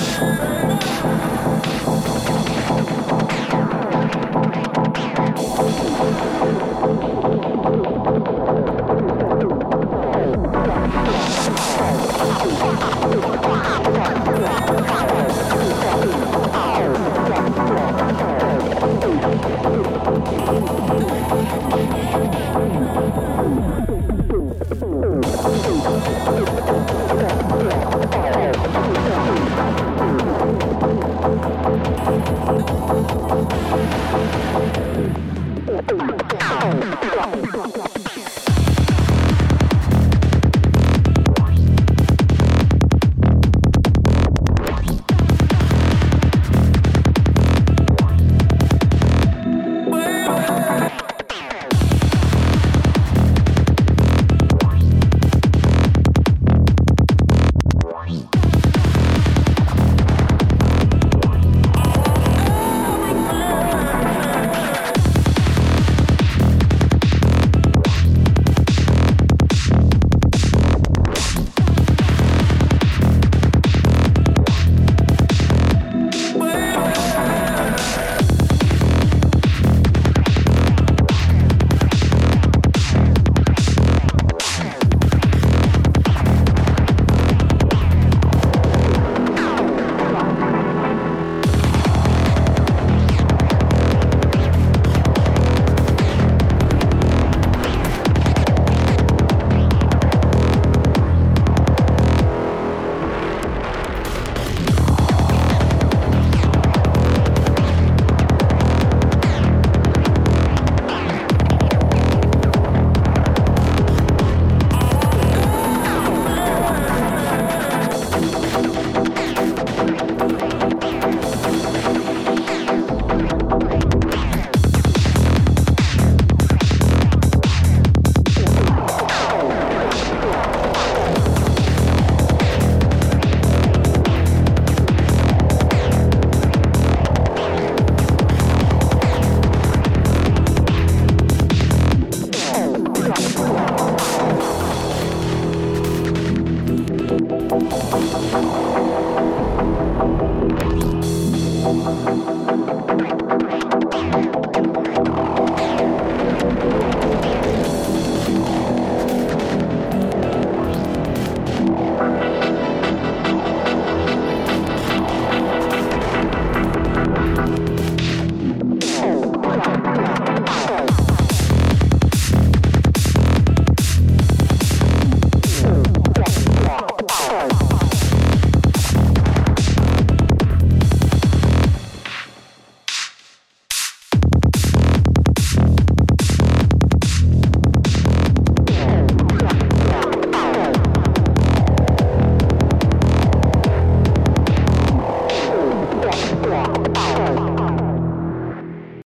burn up, burn up. Oh,